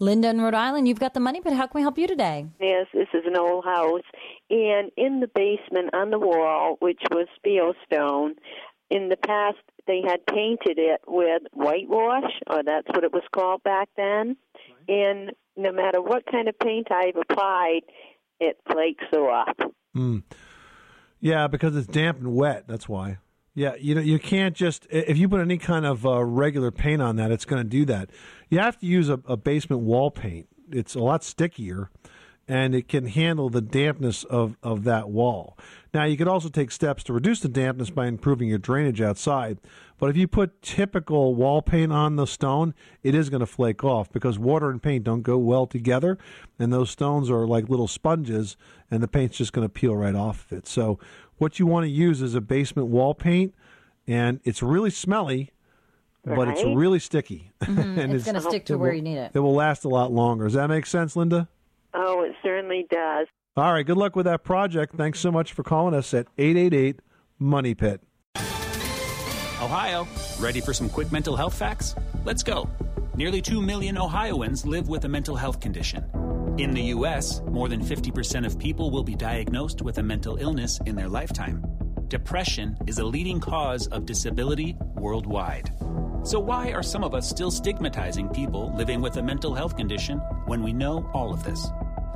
Linda in Rhode Island, you've got the money, but how can we help you today? Yes, this is an old house. And in the basement on the wall, which was fieldstone, in the past they had painted it with whitewash, or that's what it was called back then. Right. And no matter what kind of paint I've applied, it flakes off. Mm. Yeah, because it's damp and wet. That's why. Yeah, you know you can't just if you put any kind of uh, regular paint on that, it's going to do that. You have to use a, a basement wall paint. It's a lot stickier, and it can handle the dampness of, of that wall. Now, you could also take steps to reduce the dampness by improving your drainage outside. But if you put typical wall paint on the stone, it is going to flake off because water and paint don't go well together. And those stones are like little sponges, and the paint's just going to peel right off of it. So, what you want to use is a basement wall paint, and it's really smelly, right. but it's really sticky. Mm-hmm. and it's, it's going to stick to where will, you need it. It will last a lot longer. Does that make sense, Linda? Oh, it certainly does. All right. Good luck with that project. Thanks so much for calling us at 888 Money Pit. Ohio, ready for some quick mental health facts? Let's go. Nearly 2 million Ohioans live with a mental health condition. In the U.S., more than 50% of people will be diagnosed with a mental illness in their lifetime. Depression is a leading cause of disability worldwide. So, why are some of us still stigmatizing people living with a mental health condition when we know all of this?